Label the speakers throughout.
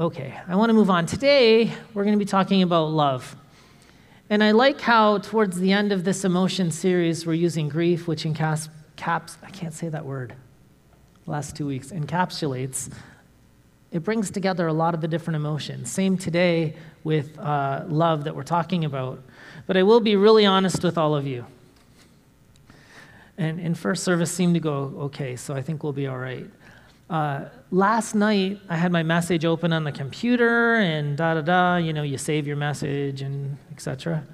Speaker 1: Okay, I want to move on. Today, we're going to be talking about love. And I like how, towards the end of this emotion series, we're using grief, which encaps, caps, I can't say that word, last two weeks, encapsulates. It brings together a lot of the different emotions. Same today with uh, love that we're talking about. But I will be really honest with all of you. And in first service seemed to go okay, so I think we'll be all right. Uh, last night, I had my message open on the computer and da da da. You know, you save your message and etc.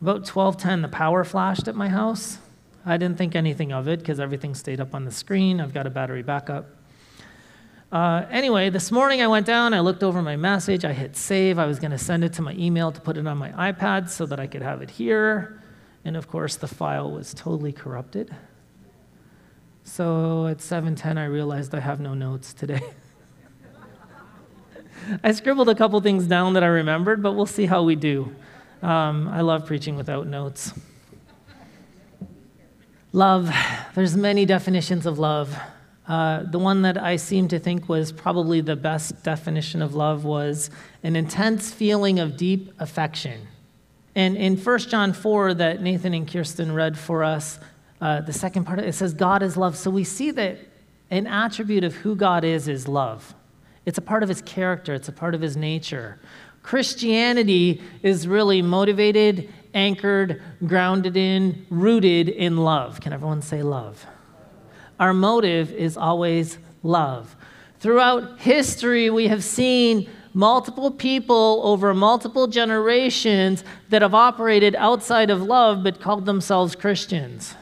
Speaker 1: About 12:10, the power flashed at my house. I didn't think anything of it because everything stayed up on the screen. I've got a battery backup. Uh, anyway, this morning I went down, I looked over my message, I hit save. I was going to send it to my email to put it on my iPad so that I could have it here. And of course, the file was totally corrupted. So at 7:10 I realized I have no notes today. I scribbled a couple things down that I remembered, but we'll see how we do. Um, I love preaching without notes. Love, there's many definitions of love. Uh, the one that I seem to think was probably the best definition of love was an intense feeling of deep affection. And in 1 John 4, that Nathan and Kirsten read for us, uh, the second part, it says God is love. So we see that an attribute of who God is is love. It's a part of his character, it's a part of his nature. Christianity is really motivated, anchored, grounded in, rooted in love. Can everyone say love? Our motive is always love. Throughout history, we have seen multiple people over multiple generations that have operated outside of love but called themselves Christians.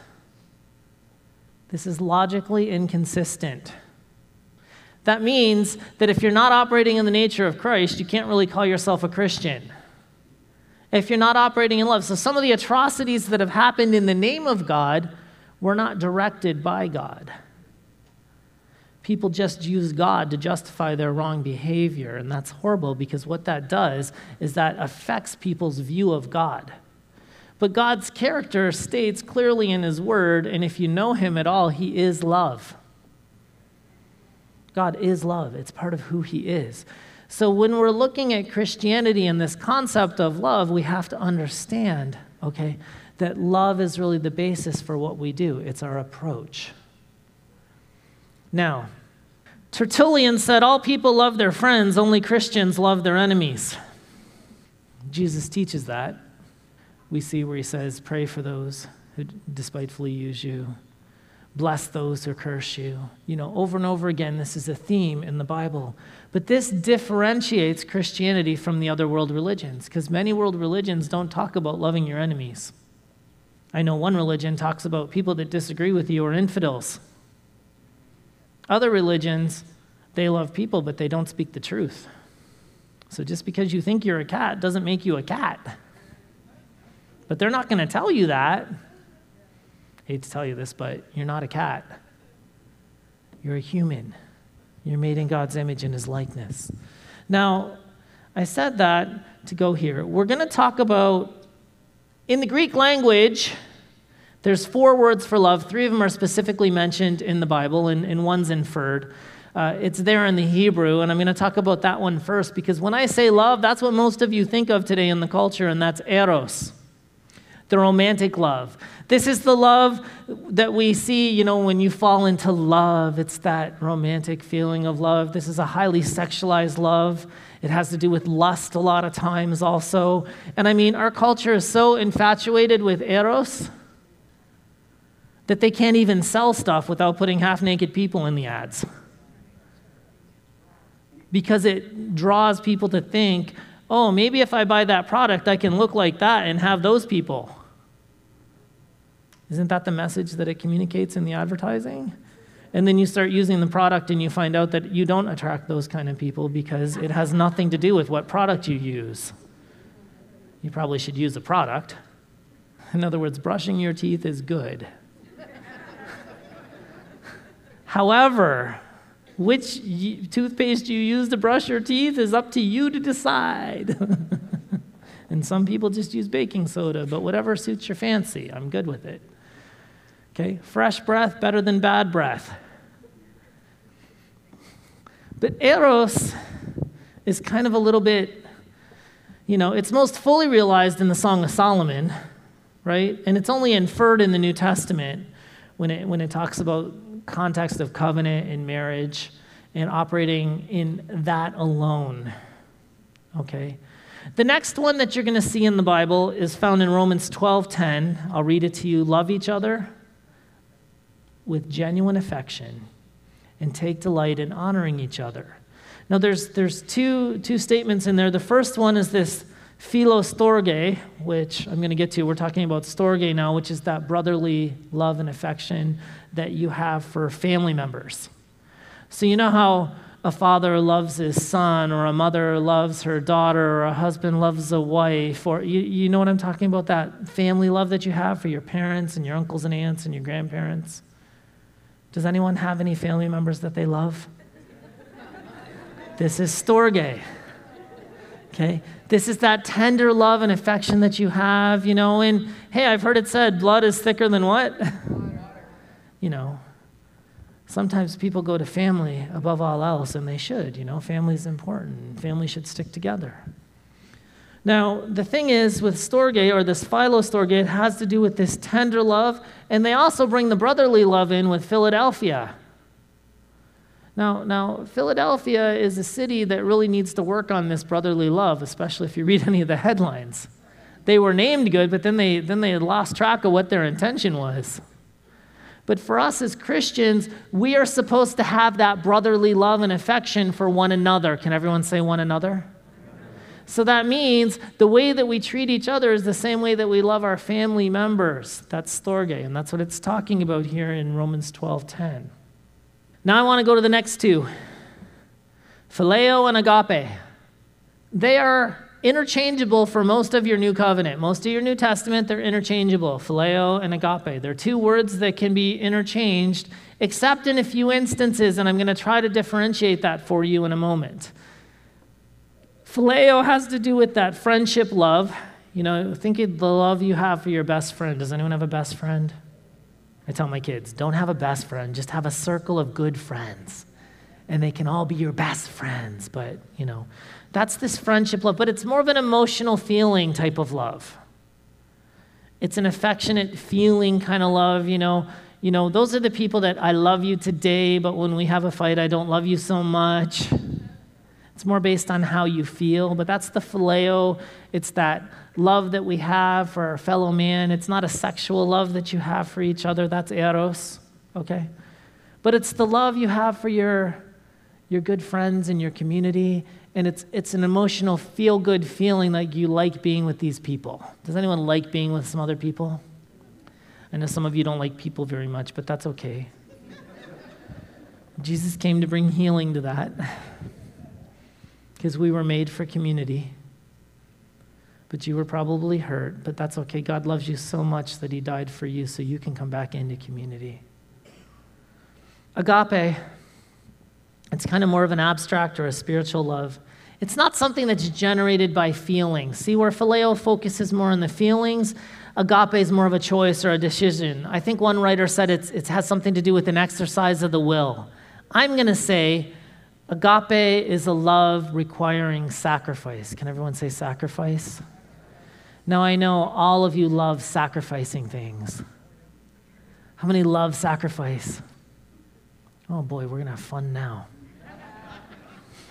Speaker 1: This is logically inconsistent. That means that if you're not operating in the nature of Christ, you can't really call yourself a Christian. If you're not operating in love. So, some of the atrocities that have happened in the name of God were not directed by God. People just use God to justify their wrong behavior, and that's horrible because what that does is that affects people's view of God. But God's character states clearly in His Word, and if you know Him at all, He is love. God is love, it's part of who He is. So when we're looking at Christianity and this concept of love, we have to understand, okay, that love is really the basis for what we do, it's our approach. Now, Tertullian said, All people love their friends, only Christians love their enemies. Jesus teaches that we see where he says, Pray for those who despitefully use you, bless those who curse you. You know, over and over again, this is a theme in the Bible. But this differentiates Christianity from the other world religions because many world religions don't talk about loving your enemies. I know one religion talks about people that disagree with you are infidels. Other religions, they love people, but they don't speak the truth. So just because you think you're a cat doesn't make you a cat. But they're not going to tell you that. I hate to tell you this, but you're not a cat. You're a human. You're made in God's image and his likeness. Now, I said that to go here. We're going to talk about, in the Greek language, there's four words for love. Three of them are specifically mentioned in the Bible, and, and one's inferred. Uh, it's there in the Hebrew, and I'm going to talk about that one first because when I say love, that's what most of you think of today in the culture, and that's eros the romantic love. This is the love that we see, you know, when you fall into love. It's that romantic feeling of love. This is a highly sexualized love. It has to do with lust a lot of times also. And I mean, our culture is so infatuated with eros that they can't even sell stuff without putting half naked people in the ads. Because it draws people to think, oh, maybe if I buy that product, I can look like that and have those people. Isn't that the message that it communicates in the advertising? And then you start using the product and you find out that you don't attract those kind of people because it has nothing to do with what product you use. You probably should use a product. In other words, brushing your teeth is good. However, which toothpaste you use to brush your teeth is up to you to decide. and some people just use baking soda, but whatever suits your fancy, I'm good with it. Okay, fresh breath better than bad breath. But Eros is kind of a little bit, you know, it's most fully realized in the Song of Solomon, right? And it's only inferred in the New Testament when it, when it talks about context of covenant and marriage and operating in that alone. Okay? The next one that you're going to see in the Bible is found in Romans 12:10. I'll read it to you. Love each other with genuine affection and take delight in honoring each other. Now there's there's two two statements in there. The first one is this philostorge, which I'm going to get to. We're talking about storge now, which is that brotherly love and affection that you have for family members. So, you know how a father loves his son, or a mother loves her daughter, or a husband loves a wife, or you, you know what I'm talking about? That family love that you have for your parents and your uncles and aunts and your grandparents. Does anyone have any family members that they love? this is storge. Okay? This is that tender love and affection that you have, you know, and hey, I've heard it said blood is thicker than what? you know, sometimes people go to family above all else, and they should. You know, family is important. Family should stick together. Now, the thing is with storge or this philostorge, it has to do with this tender love, and they also bring the brotherly love in with Philadelphia. Now, now, Philadelphia is a city that really needs to work on this brotherly love, especially if you read any of the headlines. They were named good, but then they, then they lost track of what their intention was. But for us as Christians, we are supposed to have that brotherly love and affection for one another. Can everyone say one another? So that means the way that we treat each other is the same way that we love our family members. That's storge, and that's what it's talking about here in Romans 12:10. Now I want to go to the next two. Phileo and agape. They are interchangeable for most of your New Covenant. Most of your New Testament, they're interchangeable phileo and agape. They're two words that can be interchanged, except in a few instances, and I'm going to try to differentiate that for you in a moment. Phileo has to do with that friendship love. You know, think of the love you have for your best friend. Does anyone have a best friend? I tell my kids, don't have a best friend, just have a circle of good friends. And they can all be your best friends, but, you know, that's this friendship love, but it's more of an emotional feeling type of love. It's an affectionate feeling kind of love, you know. You know, those are the people that I love you today, but when we have a fight, I don't love you so much. It's more based on how you feel, but that's the phileo. It's that love that we have for our fellow man. It's not a sexual love that you have for each other. That's eros, okay? But it's the love you have for your, your good friends and your community and it's, it's an emotional feel good feeling like you like being with these people. Does anyone like being with some other people? I know some of you don't like people very much, but that's okay. Jesus came to bring healing to that because we were made for community. But you were probably hurt, but that's okay. God loves you so much that He died for you so you can come back into community. Agape, it's kind of more of an abstract or a spiritual love. It's not something that's generated by feelings. See, where phileo focuses more on the feelings, agape is more of a choice or a decision. I think one writer said it has something to do with an exercise of the will. I'm going to say agape is a love requiring sacrifice. Can everyone say sacrifice? Now, I know all of you love sacrificing things. How many love sacrifice? Oh boy, we're going to have fun now.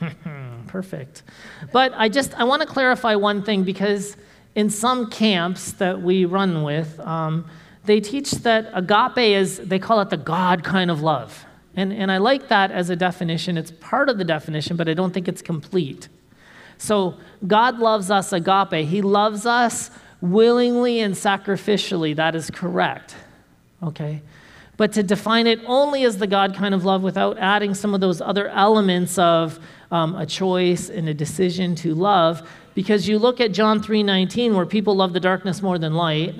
Speaker 1: Perfect. But I just I want to clarify one thing because in some camps that we run with, um, they teach that agape is they call it the God kind of love, and and I like that as a definition. It's part of the definition, but I don't think it's complete. So God loves us agape. He loves us willingly and sacrificially. That is correct. Okay. but to define it only as the God kind of love without adding some of those other elements of um, a choice and a decision to love. Because you look at John 3:19, where people love the darkness more than light,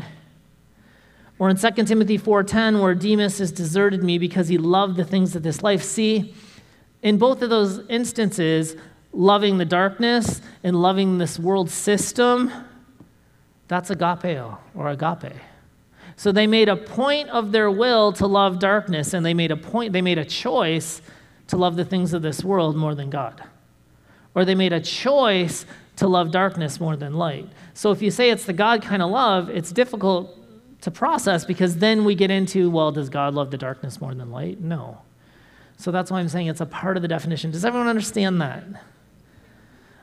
Speaker 1: or in 2 Timothy 4:10, where Demas has deserted me because he loved the things of this life. See, in both of those instances, loving the darkness and loving this world system, that's agapeo or agape. So they made a point of their will to love darkness, and they made a point, they made a choice to love the things of this world more than God. Or they made a choice to love darkness more than light. So if you say it's the God kind of love, it's difficult to process because then we get into, well, does God love the darkness more than light? No. So that's why I'm saying it's a part of the definition. Does everyone understand that?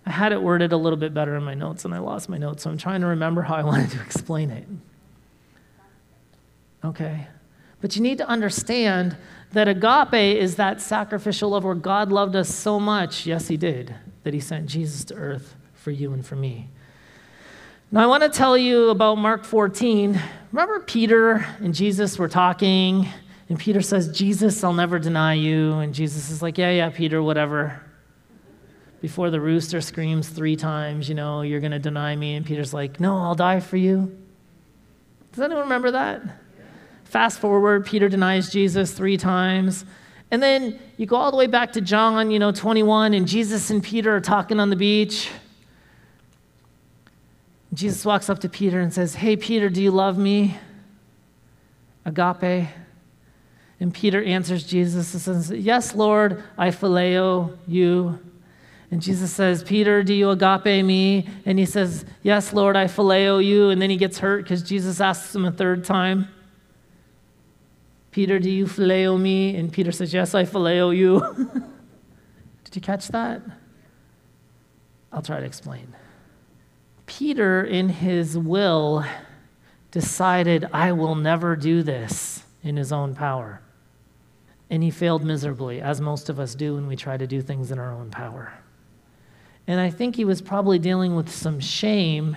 Speaker 1: I had it worded a little bit better in my notes and I lost my notes, so I'm trying to remember how I wanted to explain it. Okay. But you need to understand that agape is that sacrificial love where God loved us so much, yes, He did, that He sent Jesus to earth for you and for me. Now, I want to tell you about Mark 14. Remember, Peter and Jesus were talking, and Peter says, Jesus, I'll never deny you. And Jesus is like, Yeah, yeah, Peter, whatever. Before the rooster screams three times, you know, you're going to deny me. And Peter's like, No, I'll die for you. Does anyone remember that? Fast forward, Peter denies Jesus three times. And then you go all the way back to John, you know, 21, and Jesus and Peter are talking on the beach. Jesus walks up to Peter and says, Hey, Peter, do you love me? Agape. And Peter answers Jesus and says, Yes, Lord, I phileo you. And Jesus says, Peter, do you agape me? And he says, Yes, Lord, I phileo you. And then he gets hurt because Jesus asks him a third time. Peter, do you phileo me? And Peter says, Yes, I phileo you. Did you catch that? I'll try to explain. Peter, in his will, decided, I will never do this in his own power. And he failed miserably, as most of us do when we try to do things in our own power. And I think he was probably dealing with some shame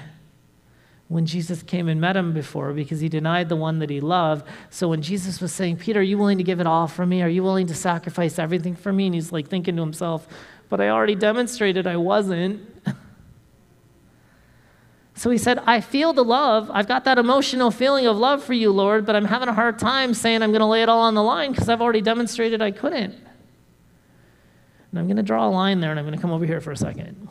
Speaker 1: when Jesus came and met him before because he denied the one that he loved. So when Jesus was saying, Peter, are you willing to give it all for me? Are you willing to sacrifice everything for me? And he's like thinking to himself, but I already demonstrated I wasn't. so he said, I feel the love. I've got that emotional feeling of love for you, Lord, but I'm having a hard time saying I'm going to lay it all on the line because I've already demonstrated I couldn't. And I'm going to draw a line there and I'm going to come over here for a second.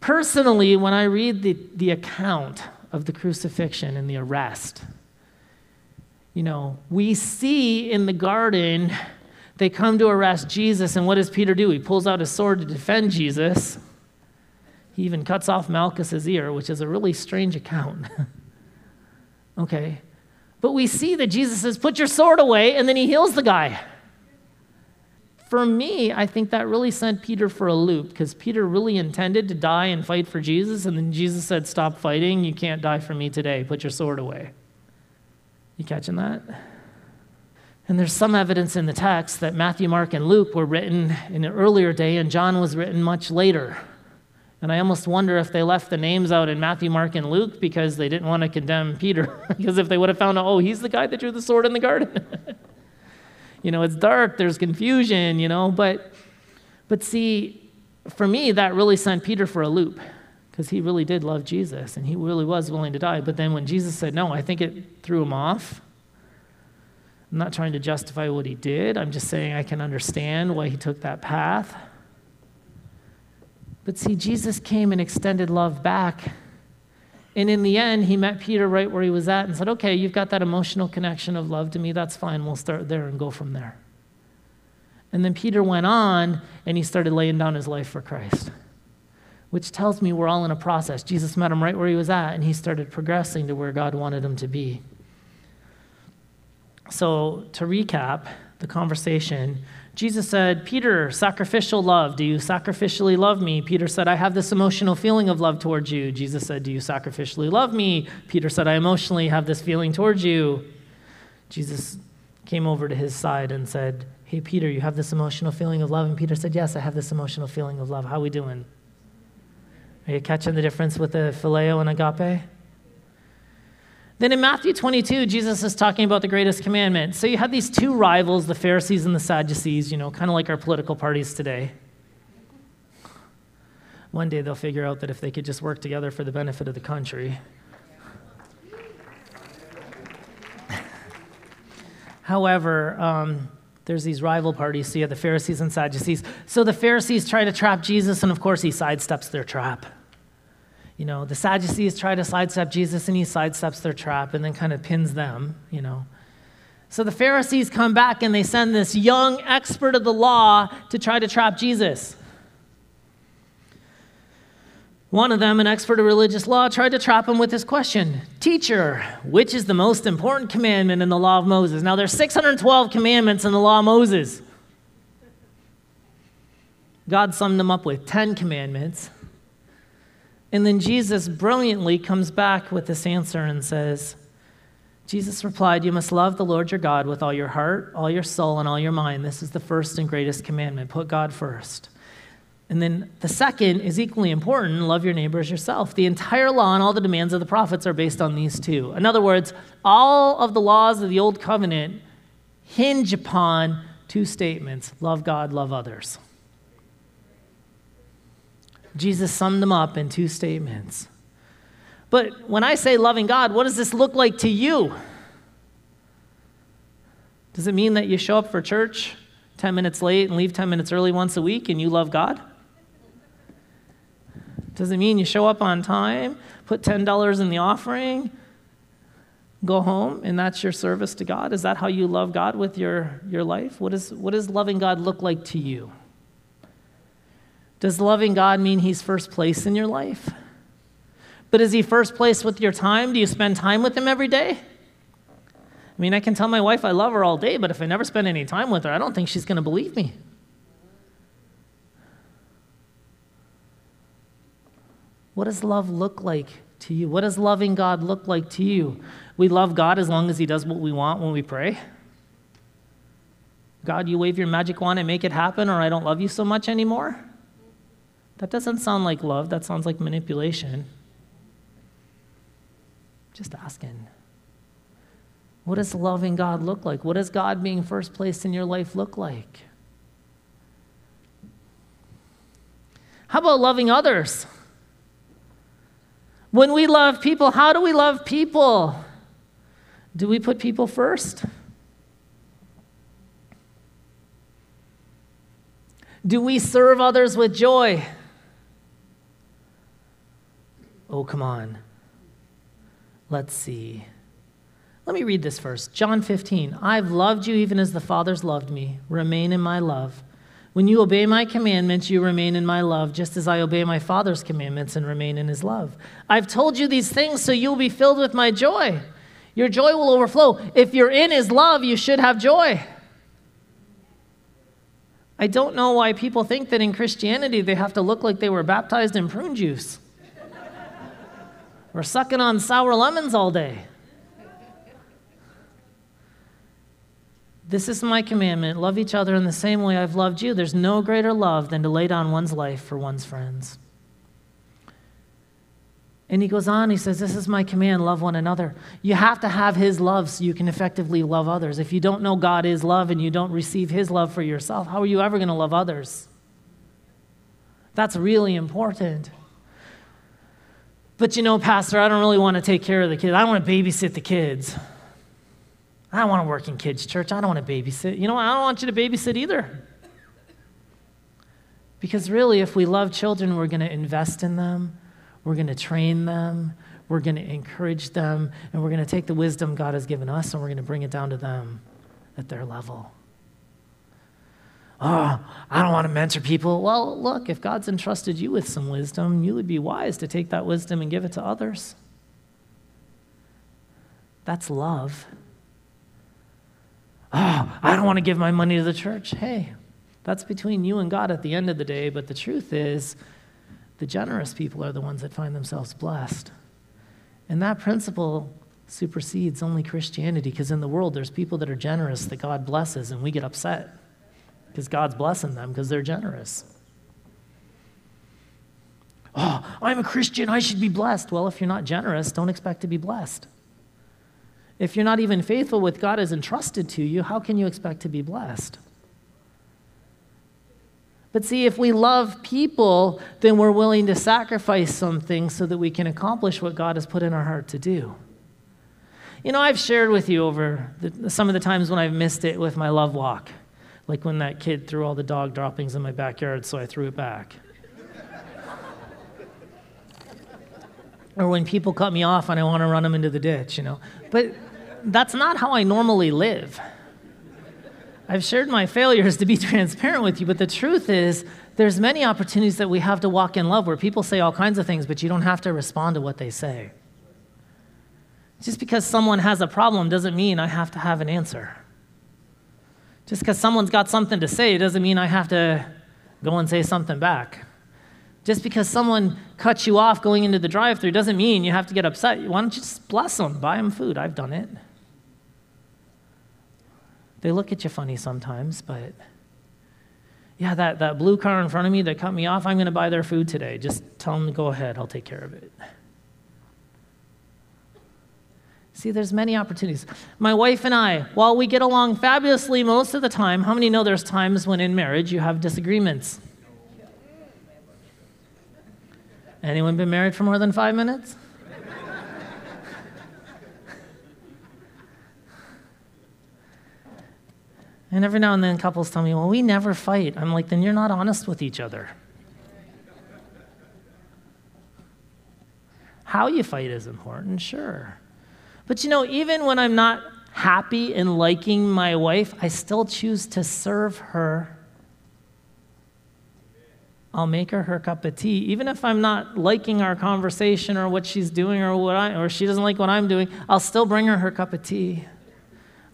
Speaker 1: Personally, when I read the, the account of the crucifixion and the arrest, you know, we see in the garden they come to arrest Jesus, and what does Peter do? He pulls out his sword to defend Jesus. He even cuts off Malchus's ear, which is a really strange account. okay. But we see that Jesus says, Put your sword away, and then he heals the guy for me, I think that really sent Peter for a loop because Peter really intended to die and fight for Jesus, and then Jesus said, Stop fighting. You can't die for me today. Put your sword away. You catching that? And there's some evidence in the text that Matthew, Mark, and Luke were written in an earlier day, and John was written much later. And I almost wonder if they left the names out in Matthew, Mark, and Luke because they didn't want to condemn Peter. because if they would have found out, oh, he's the guy that drew the sword in the garden. you know, it's dark, there's confusion, you know, but but see, for me that really sent Peter for a loop because he really did love Jesus and he really was willing to die. But then when Jesus said no, I think it threw him off. I'm not trying to justify what he did. I'm just saying I can understand why he took that path. But see, Jesus came and extended love back and in the end, he met Peter right where he was at and said, Okay, you've got that emotional connection of love to me. That's fine. We'll start there and go from there. And then Peter went on and he started laying down his life for Christ, which tells me we're all in a process. Jesus met him right where he was at and he started progressing to where God wanted him to be. So, to recap the conversation, Jesus said, Peter, sacrificial love. Do you sacrificially love me? Peter said, I have this emotional feeling of love towards you. Jesus said, Do you sacrificially love me? Peter said, I emotionally have this feeling towards you. Jesus came over to his side and said, Hey, Peter, you have this emotional feeling of love? And Peter said, Yes, I have this emotional feeling of love. How are we doing? Are you catching the difference with the phileo and agape? Then in Matthew 22, Jesus is talking about the greatest commandment. So you have these two rivals, the Pharisees and the Sadducees, you know, kind of like our political parties today. One day they'll figure out that if they could just work together for the benefit of the country. However, um, there's these rival parties. So you have the Pharisees and Sadducees. So the Pharisees try to trap Jesus, and of course, he sidesteps their trap. You know, the Sadducees try to sidestep Jesus and he sidesteps their trap and then kind of pins them, you know. So the Pharisees come back and they send this young expert of the law to try to trap Jesus. One of them, an expert of religious law, tried to trap him with this question Teacher, which is the most important commandment in the law of Moses? Now, there's 612 commandments in the law of Moses. God summed them up with 10 commandments. And then Jesus brilliantly comes back with this answer and says, Jesus replied, You must love the Lord your God with all your heart, all your soul, and all your mind. This is the first and greatest commandment. Put God first. And then the second is equally important love your neighbor as yourself. The entire law and all the demands of the prophets are based on these two. In other words, all of the laws of the Old Covenant hinge upon two statements love God, love others. Jesus summed them up in two statements. But when I say loving God, what does this look like to you? Does it mean that you show up for church 10 minutes late and leave 10 minutes early once a week and you love God? Does it mean you show up on time, put $10 in the offering, go home, and that's your service to God? Is that how you love God with your, your life? What, is, what does loving God look like to you? Does loving God mean He's first place in your life? But is He first place with your time? Do you spend time with Him every day? I mean, I can tell my wife I love her all day, but if I never spend any time with her, I don't think she's going to believe me. What does love look like to you? What does loving God look like to you? We love God as long as He does what we want when we pray. God, you wave your magic wand and make it happen, or I don't love you so much anymore. That doesn't sound like love, that sounds like manipulation. Just asking. What does loving God look like? What does God being first place in your life look like? How about loving others? When we love people, how do we love people? Do we put people first? Do we serve others with joy? Oh, come on. Let's see. Let me read this first. John 15. I've loved you even as the Father's loved me. Remain in my love. When you obey my commandments, you remain in my love, just as I obey my Father's commandments and remain in his love. I've told you these things so you'll be filled with my joy. Your joy will overflow. If you're in his love, you should have joy. I don't know why people think that in Christianity they have to look like they were baptized in prune juice. We're sucking on sour lemons all day. This is my commandment love each other in the same way I've loved you. There's no greater love than to lay down one's life for one's friends. And he goes on, he says, This is my command love one another. You have to have his love so you can effectively love others. If you don't know God is love and you don't receive his love for yourself, how are you ever going to love others? That's really important. But you know, Pastor, I don't really want to take care of the kids. I don't want to babysit the kids. I don't want to work in kids' church. I don't want to babysit. You know, I don't want you to babysit either. Because really, if we love children, we're going to invest in them, we're going to train them, we're going to encourage them, and we're going to take the wisdom God has given us and we're going to bring it down to them at their level oh, I don't want to mentor people. Well, look, if God's entrusted you with some wisdom, you would be wise to take that wisdom and give it to others. That's love. Oh, I don't want to give my money to the church. Hey, that's between you and God at the end of the day, but the truth is, the generous people are the ones that find themselves blessed. And that principle supersedes only Christianity because in the world there's people that are generous that God blesses and we get upset because God's blessing them because they're generous. Oh, I'm a Christian. I should be blessed. Well, if you're not generous, don't expect to be blessed. If you're not even faithful with God has entrusted to you, how can you expect to be blessed? But see, if we love people, then we're willing to sacrifice something so that we can accomplish what God has put in our heart to do. You know, I've shared with you over the, some of the times when I've missed it with my love walk, like when that kid threw all the dog droppings in my backyard, so I threw it back. or when people cut me off and I want to run them into the ditch, you know. But that's not how I normally live. I've shared my failures to be transparent with you, but the truth is, there's many opportunities that we have to walk in love where people say all kinds of things, but you don't have to respond to what they say. Just because someone has a problem doesn't mean I have to have an answer. Just because someone's got something to say doesn't mean I have to go and say something back. Just because someone cuts you off going into the drive through doesn't mean you have to get upset. Why don't you just bless them, buy them food? I've done it. They look at you funny sometimes, but yeah, that, that blue car in front of me that cut me off, I'm going to buy their food today. Just tell them to go ahead, I'll take care of it. See, there's many opportunities. My wife and I, while we get along fabulously most of the time, how many know there's times when in marriage you have disagreements? Anyone been married for more than five minutes? and every now and then couples tell me, well, we never fight. I'm like, then you're not honest with each other. How you fight is important, sure. But you know, even when I'm not happy and liking my wife, I still choose to serve her. I'll make her her cup of tea, even if I'm not liking our conversation or what she's doing or what I, or she doesn't like what I'm doing. I'll still bring her her cup of tea.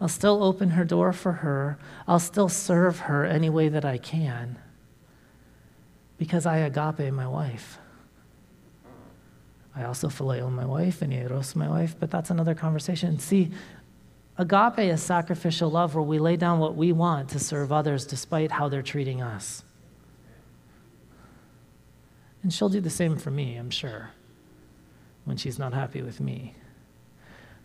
Speaker 1: I'll still open her door for her. I'll still serve her any way that I can because I agape my wife. I also phileo my wife and eros my wife, but that's another conversation. See, agape is sacrificial love where we lay down what we want to serve others despite how they're treating us. And she'll do the same for me, I'm sure, when she's not happy with me.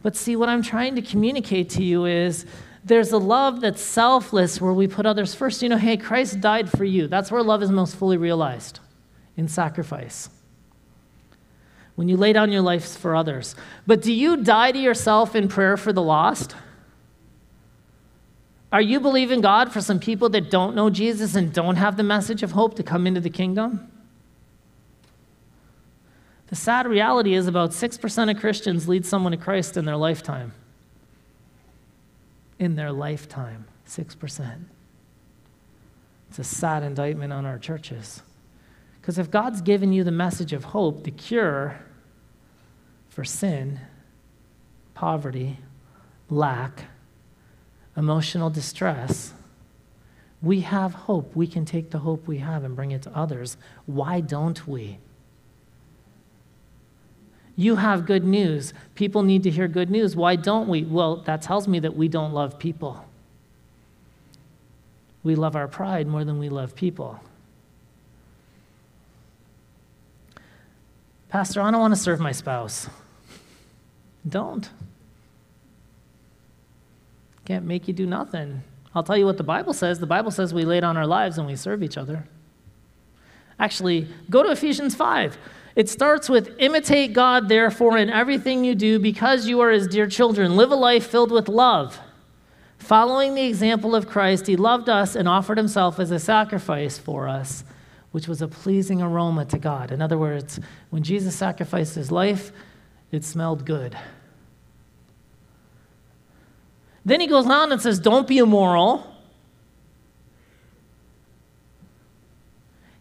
Speaker 1: But see, what I'm trying to communicate to you is there's a love that's selfless where we put others first. You know, hey, Christ died for you. That's where love is most fully realized in sacrifice when you lay down your life for others. But do you die to yourself in prayer for the lost? Are you believing God for some people that don't know Jesus and don't have the message of hope to come into the kingdom? The sad reality is about 6% of Christians lead someone to Christ in their lifetime. In their lifetime, 6%. It's a sad indictment on our churches. Because if God's given you the message of hope, the cure for sin, poverty, lack, emotional distress, we have hope. We can take the hope we have and bring it to others. Why don't we? You have good news. People need to hear good news. Why don't we? Well, that tells me that we don't love people. We love our pride more than we love people. Pastor, I don't want to serve my spouse. Don't. Can't make you do nothing. I'll tell you what the Bible says. The Bible says we lay down our lives and we serve each other. Actually, go to Ephesians 5. It starts with imitate God, therefore, in everything you do, because you are his dear children. Live a life filled with love. Following the example of Christ, he loved us and offered himself as a sacrifice for us, which was a pleasing aroma to God. In other words, when Jesus sacrificed his life, it smelled good. Then he goes on and says, Don't be immoral.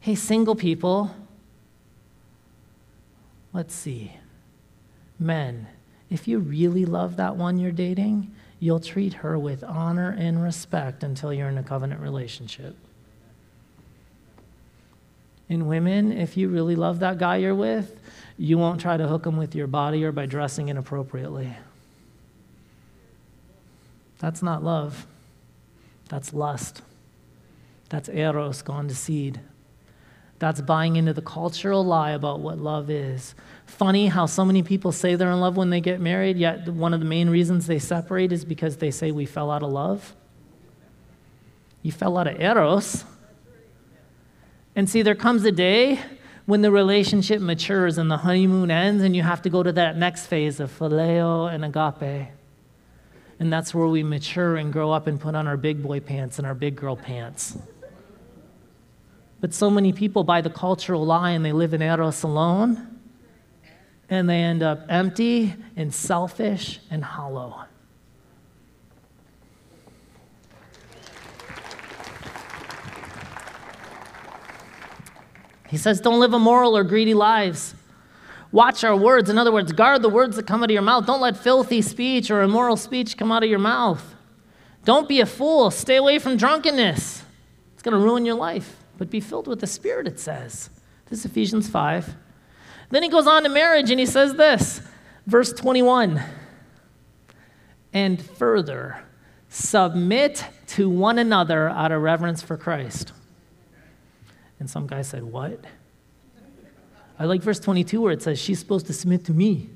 Speaker 1: Hey, single people, let's see. Men, if you really love that one you're dating, you'll treat her with honor and respect until you're in a covenant relationship. In women, if you really love that guy you're with, you won't try to hook them with your body or by dressing inappropriately. That's not love. That's lust. That's eros gone to seed. That's buying into the cultural lie about what love is. Funny how so many people say they're in love when they get married, yet one of the main reasons they separate is because they say we fell out of love. You fell out of eros. And see, there comes a day when the relationship matures and the honeymoon ends, and you have to go to that next phase of phileo and agape. And that's where we mature and grow up and put on our big boy pants and our big girl pants. But so many people buy the cultural lie and they live in Eros alone, and they end up empty and selfish and hollow. He says, Don't live immoral or greedy lives. Watch our words. In other words, guard the words that come out of your mouth. Don't let filthy speech or immoral speech come out of your mouth. Don't be a fool. Stay away from drunkenness. It's going to ruin your life. But be filled with the Spirit, it says. This is Ephesians 5. Then he goes on to marriage and he says this, verse 21. And further, submit to one another out of reverence for Christ. And some guy said, What? I like verse 22 where it says, She's supposed to submit to me.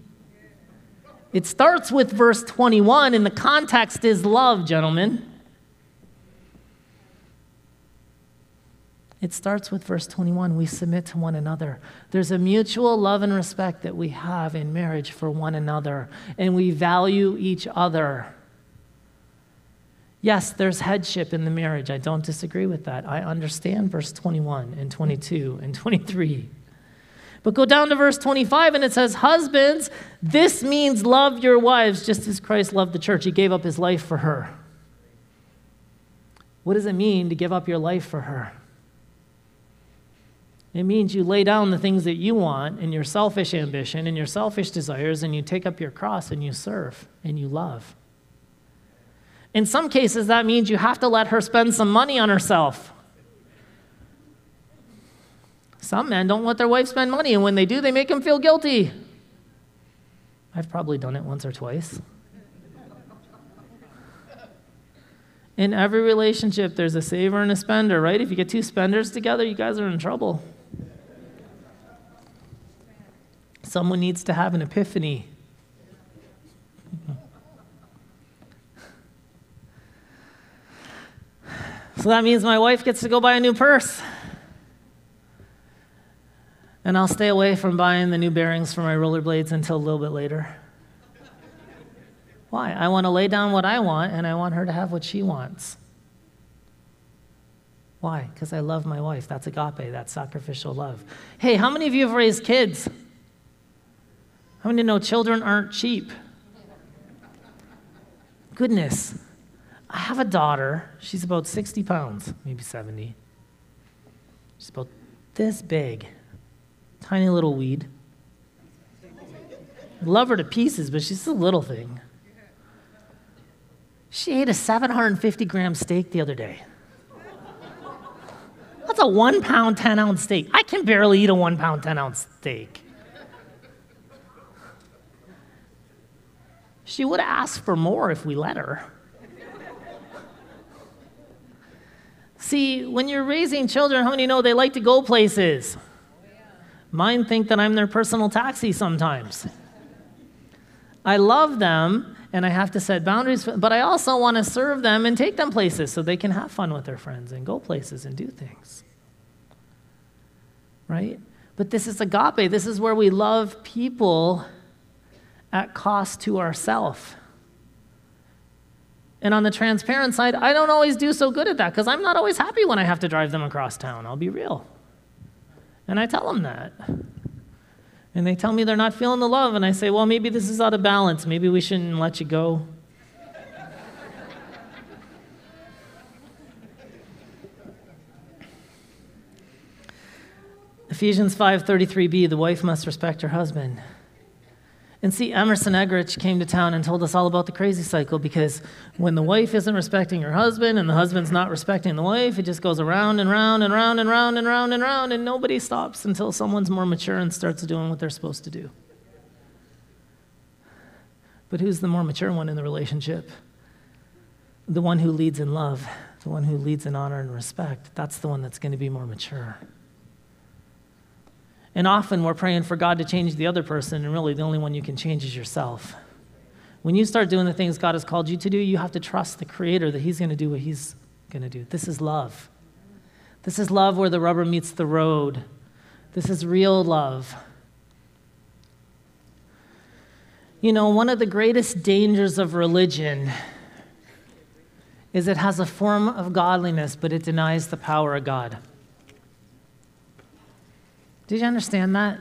Speaker 1: It starts with verse 21, and the context is love, gentlemen. It starts with verse 21 we submit to one another. There's a mutual love and respect that we have in marriage for one another, and we value each other. Yes, there's headship in the marriage. I don't disagree with that. I understand verse 21 and 22 and 23. But go down to verse 25 and it says, Husbands, this means love your wives just as Christ loved the church. He gave up his life for her. What does it mean to give up your life for her? It means you lay down the things that you want and your selfish ambition and your selfish desires, and you take up your cross and you serve and you love. In some cases, that means you have to let her spend some money on herself. Some men don't let their wife spend money, and when they do, they make them feel guilty. I've probably done it once or twice. In every relationship, there's a saver and a spender, right? If you get two spenders together, you guys are in trouble. Someone needs to have an epiphany. So that means my wife gets to go buy a new purse. And I'll stay away from buying the new bearings for my rollerblades until a little bit later. Why? I want to lay down what I want and I want her to have what she wants. Why? Because I love my wife. That's agape, that's sacrificial love. Hey, how many of you have raised kids? How many know children aren't cheap? Goodness. I have a daughter. She's about 60 pounds, maybe 70. She's about this big, tiny little weed. Love her to pieces, but she's a little thing. She ate a 750 gram steak the other day. That's a one pound, 10 ounce steak. I can barely eat a one pound, 10 ounce steak. She would have asked for more if we let her. See, when you're raising children, how many know they like to go places? Mine think that I'm their personal taxi sometimes. I love them and I have to set boundaries, but I also want to serve them and take them places so they can have fun with their friends and go places and do things. Right? But this is agape. This is where we love people at cost to ourselves. And on the transparent side, I don't always do so good at that because I'm not always happy when I have to drive them across town. I'll be real. And I tell them that. And they tell me they're not feeling the love. And I say, well, maybe this is out of balance. Maybe we shouldn't let you go. Ephesians 5:33b the wife must respect her husband. And see, Emerson Eggerichs came to town and told us all about the crazy cycle because when the wife isn't respecting her husband and the husband's not respecting the wife, it just goes around and round and round and round and round and round, and nobody stops until someone's more mature and starts doing what they're supposed to do. But who's the more mature one in the relationship? The one who leads in love, the one who leads in honor and respect. That's the one that's going to be more mature. And often we're praying for God to change the other person, and really the only one you can change is yourself. When you start doing the things God has called you to do, you have to trust the Creator that He's going to do what He's going to do. This is love. This is love where the rubber meets the road. This is real love. You know, one of the greatest dangers of religion is it has a form of godliness, but it denies the power of God. Did you understand that?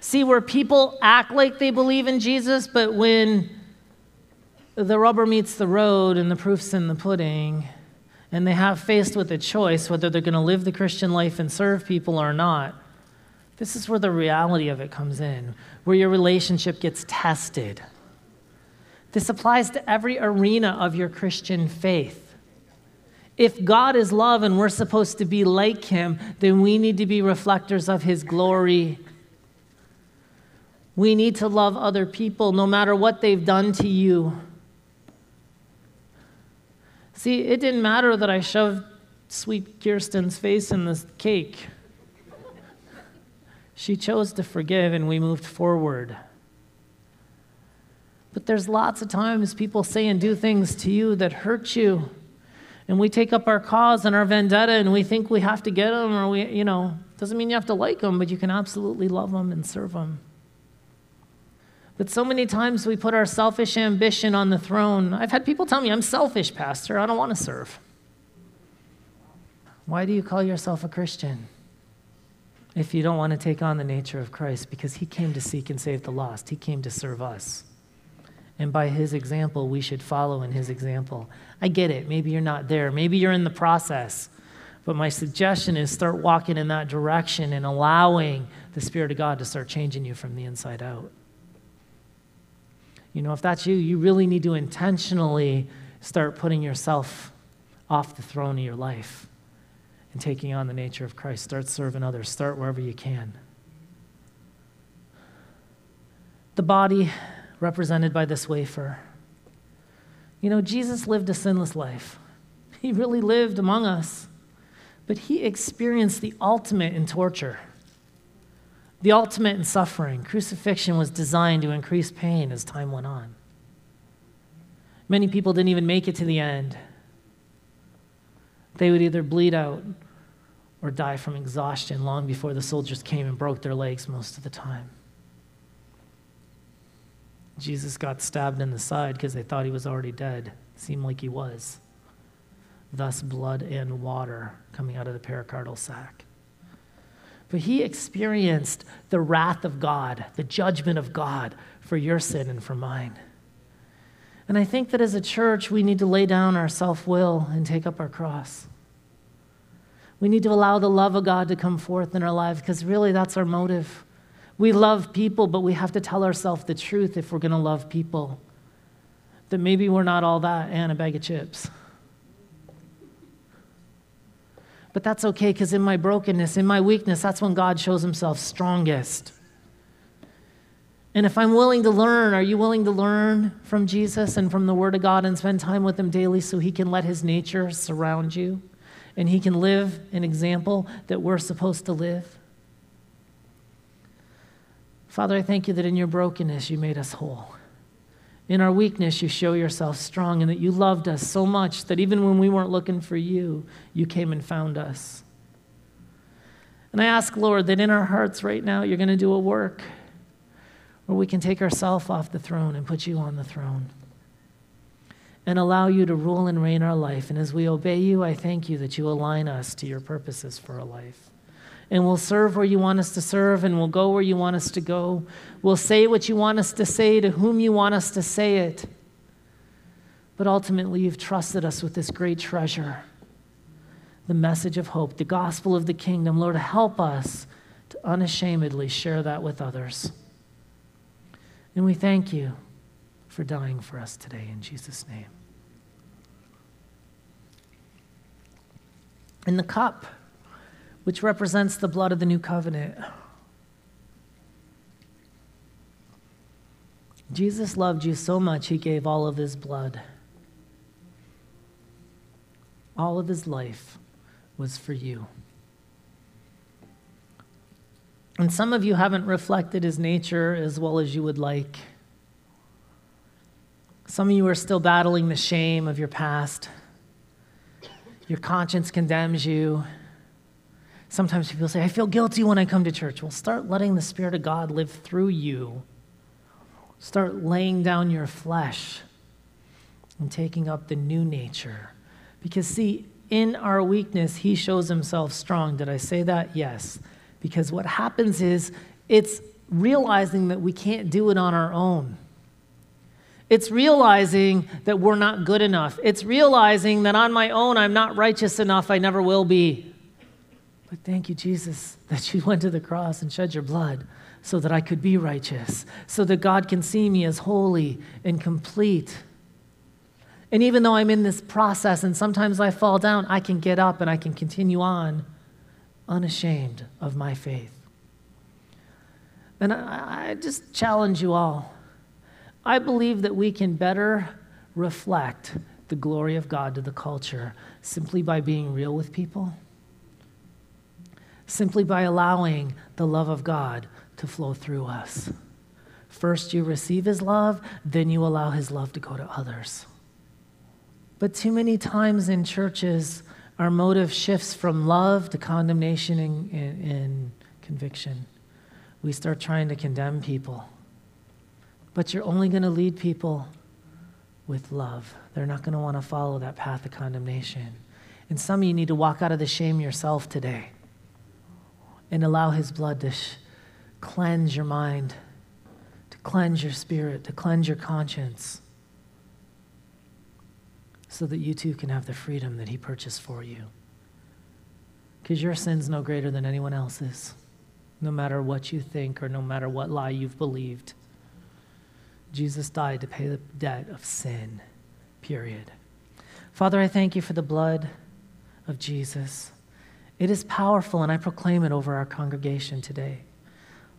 Speaker 1: See, where people act like they believe in Jesus, but when the rubber meets the road and the proof's in the pudding, and they have faced with a choice whether they're going to live the Christian life and serve people or not, this is where the reality of it comes in, where your relationship gets tested. This applies to every arena of your Christian faith. If God is love and we're supposed to be like Him, then we need to be reflectors of His glory. We need to love other people no matter what they've done to you. See, it didn't matter that I shoved sweet Kirsten's face in the cake. She chose to forgive and we moved forward. But there's lots of times people say and do things to you that hurt you. And we take up our cause and our vendetta and we think we have to get them or we, you know, doesn't mean you have to like them, but you can absolutely love them and serve them. But so many times we put our selfish ambition on the throne. I've had people tell me, I'm selfish, Pastor. I don't want to serve. Why do you call yourself a Christian if you don't want to take on the nature of Christ? Because he came to seek and save the lost, he came to serve us. And by his example, we should follow in his example. I get it. Maybe you're not there. Maybe you're in the process. But my suggestion is start walking in that direction and allowing the Spirit of God to start changing you from the inside out. You know, if that's you, you really need to intentionally start putting yourself off the throne of your life and taking on the nature of Christ. Start serving others. Start wherever you can. The body represented by this wafer. You know, Jesus lived a sinless life. He really lived among us, but he experienced the ultimate in torture the ultimate in suffering. Crucifixion was designed to increase pain as time went on. Many people didn't even make it to the end. They would either bleed out or die from exhaustion long before the soldiers came and broke their legs most of the time. Jesus got stabbed in the side because they thought he was already dead. Seemed like he was. Thus, blood and water coming out of the pericardial sac. But he experienced the wrath of God, the judgment of God for your sin and for mine. And I think that as a church, we need to lay down our self will and take up our cross. We need to allow the love of God to come forth in our lives because really that's our motive. We love people, but we have to tell ourselves the truth if we're going to love people. That maybe we're not all that and a bag of chips. But that's okay because in my brokenness, in my weakness, that's when God shows himself strongest. And if I'm willing to learn, are you willing to learn from Jesus and from the Word of God and spend time with Him daily so He can let His nature surround you and He can live an example that we're supposed to live? Father, I thank you that in your brokenness you made us whole. In our weakness, you show yourself strong, and that you loved us so much that even when we weren't looking for you, you came and found us. And I ask, Lord, that in our hearts right now, you're going to do a work where we can take ourselves off the throne and put you on the throne and allow you to rule and reign our life. And as we obey you, I thank you that you align us to your purposes for our life and we'll serve where you want us to serve, and we'll go where you want us to go. We'll say what you want us to say to whom you want us to say it. But ultimately, you've trusted us with this great treasure the message of hope, the gospel of the kingdom. Lord, help us to unashamedly share that with others. And we thank you for dying for us today in Jesus' name. In the cup, which represents the blood of the new covenant. Jesus loved you so much, he gave all of his blood. All of his life was for you. And some of you haven't reflected his nature as well as you would like. Some of you are still battling the shame of your past. Your conscience condemns you. Sometimes people say, I feel guilty when I come to church. Well, start letting the Spirit of God live through you. Start laying down your flesh and taking up the new nature. Because, see, in our weakness, He shows Himself strong. Did I say that? Yes. Because what happens is it's realizing that we can't do it on our own. It's realizing that we're not good enough. It's realizing that on my own, I'm not righteous enough. I never will be. But thank you, Jesus, that you went to the cross and shed your blood so that I could be righteous, so that God can see me as holy and complete. And even though I'm in this process and sometimes I fall down, I can get up and I can continue on unashamed of my faith. And I, I just challenge you all. I believe that we can better reflect the glory of God to the culture simply by being real with people simply by allowing the love of God to flow through us. First, you receive His love, then you allow His love to go to others. But too many times in churches, our motive shifts from love to condemnation and, and, and conviction. We start trying to condemn people. But you're only going to lead people with love. They're not going to want to follow that path of condemnation. And some of you need to walk out of the shame yourself today and allow His blood to sh- cleanse your mind, to cleanse your spirit, to cleanse your conscience, so that you too can have the freedom that He purchased for you. Because your sin's no greater than anyone else's, no matter what you think or no matter what lie you've believed. Jesus died to pay the debt of sin, period. Father, I thank you for the blood of Jesus. It is powerful, and I proclaim it over our congregation today,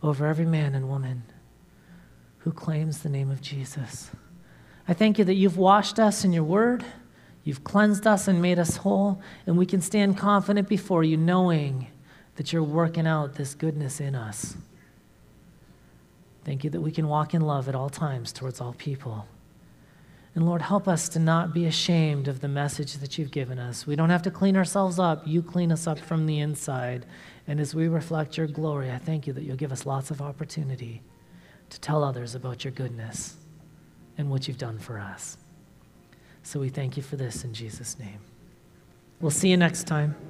Speaker 1: over every man and woman who claims the name of Jesus. I thank you that you've washed us in your word, you've cleansed us and made us whole, and we can stand confident before you, knowing that you're working out this goodness in us. Thank you that we can walk in love at all times towards all people. And Lord, help us to not be ashamed of the message that you've given us. We don't have to clean ourselves up. You clean us up from the inside. And as we reflect your glory, I thank you that you'll give us lots of opportunity to tell others about your goodness and what you've done for us. So we thank you for this in Jesus' name. We'll see you next time.